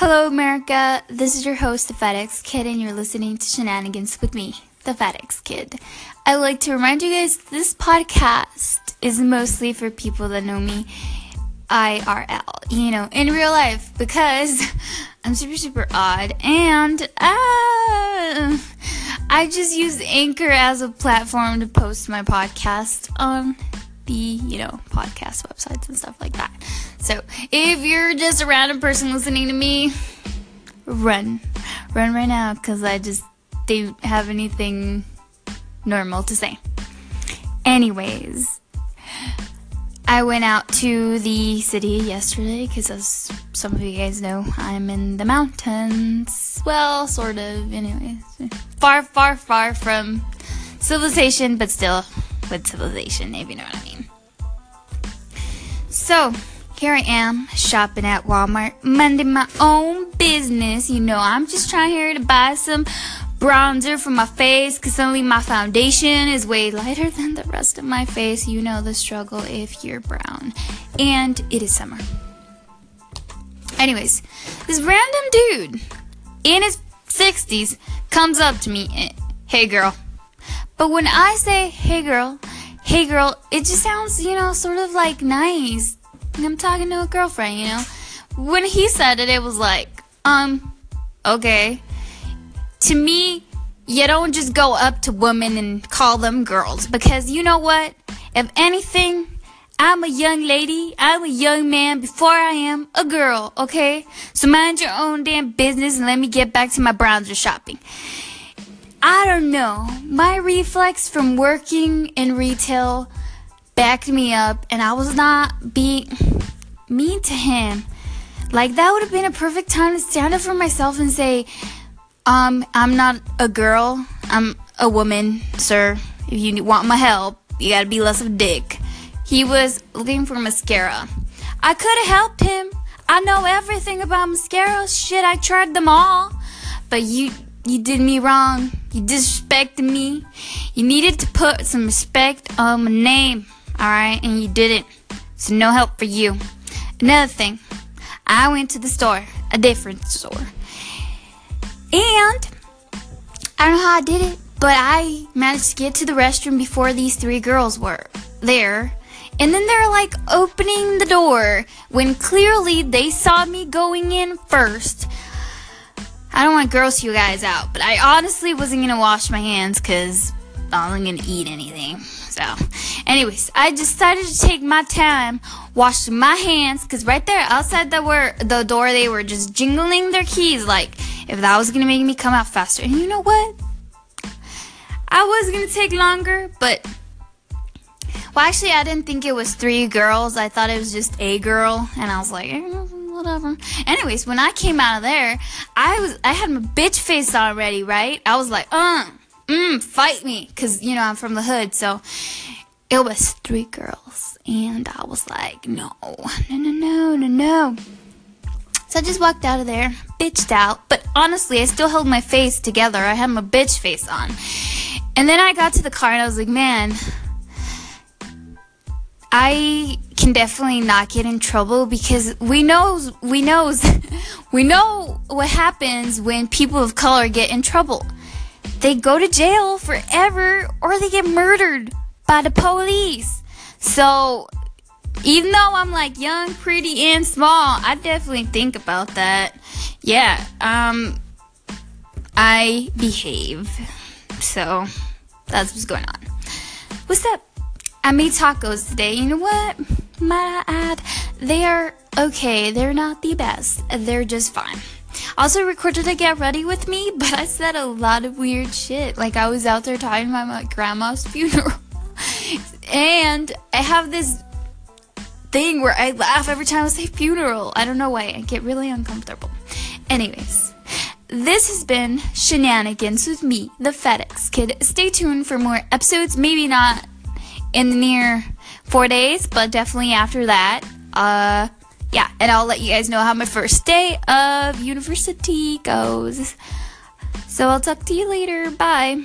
Hello, America. This is your host, the FedEx Kid, and you're listening to Shenanigans with me, the FedEx Kid. I'd like to remind you guys this podcast is mostly for people that know me IRL, you know, in real life, because I'm super, super odd, and uh, I just use Anchor as a platform to post my podcast on the, you know, podcast websites and stuff like that. So if you're just a random person listening to me, run. Run right now because I just don't have anything normal to say. Anyways, I went out to the city yesterday because, as some of you guys know, I'm in the mountains. Well, sort of, anyways. Far, far, far from civilization, but still with civilization, if you know what I mean. So, here I am shopping at Walmart, minding my own business. You know, I'm just trying here to buy some bronzer for my face because suddenly my foundation is way lighter than the rest of my face. You know the struggle if you're brown. And it is summer. Anyways, this random dude in his 60s comes up to me, and, hey girl. But when I say hey girl, hey girl, it just sounds, you know, sort of like nice I'm talking to a girlfriend, you know? When he said it, it was like, um, okay. To me, you don't just go up to women and call them girls because you know what? If anything, I'm a young lady. I'm a young man before I am a girl, okay? So mind your own damn business and let me get back to my bronzer shopping. I don't know. My reflex from working in retail backed me up and I was not being mean to him. Like that would have been a perfect time to stand up for myself and say, um, I'm not a girl. I'm a woman, sir. If you want my help, you gotta be less of a dick. He was looking for mascara. I could have helped him. I know everything about mascara. Shit, I tried them all. But you you did me wrong. You disrespected me. You needed to put some respect on my name. Alright, and you didn't. So no help for you. Another thing, I went to the store, a different store. And I don't know how I did it, but I managed to get to the restroom before these three girls were there. And then they're like opening the door when clearly they saw me going in first. I don't want to gross you guys out, but I honestly wasn't going to wash my hands because I wasn't going to eat anything. Anyways, I decided to take my time washing my hands because right there outside the, the door, they were just jingling their keys like if that was going to make me come out faster. And you know what? I was going to take longer, but. Well, actually, I didn't think it was three girls. I thought it was just a girl. And I was like, eh, whatever. Anyways, when I came out of there, I was I had my bitch face already, right? I was like, uh, mm, fight me. Cause, you know, I'm from the hood. So it was three girls. And I was like, no, no, no, no, no, no. So I just walked out of there, bitched out. But honestly, I still held my face together. I had my bitch face on. And then I got to the car and I was like, man, I can definitely not get in trouble because we knows we knows we know what happens when people of color get in trouble they go to jail forever or they get murdered by the police. So, even though I'm like young, pretty, and small, I definitely think about that. Yeah, um, I behave. So, that's what's going on. What's up? I made tacos today. You know what? My I add, they are okay. They're not the best. They're just fine. Also recorded a get ready with me, but I said a lot of weird shit. Like I was out there talking about my grandma's funeral. and I have this thing where I laugh every time I say funeral. I don't know why. I get really uncomfortable. Anyways, this has been Shenanigans with me, the FedEx Kid. Stay tuned for more episodes. Maybe not in the near four days, but definitely after that. Uh, yeah, and I'll let you guys know how my first day of university goes. So I'll talk to you later. Bye.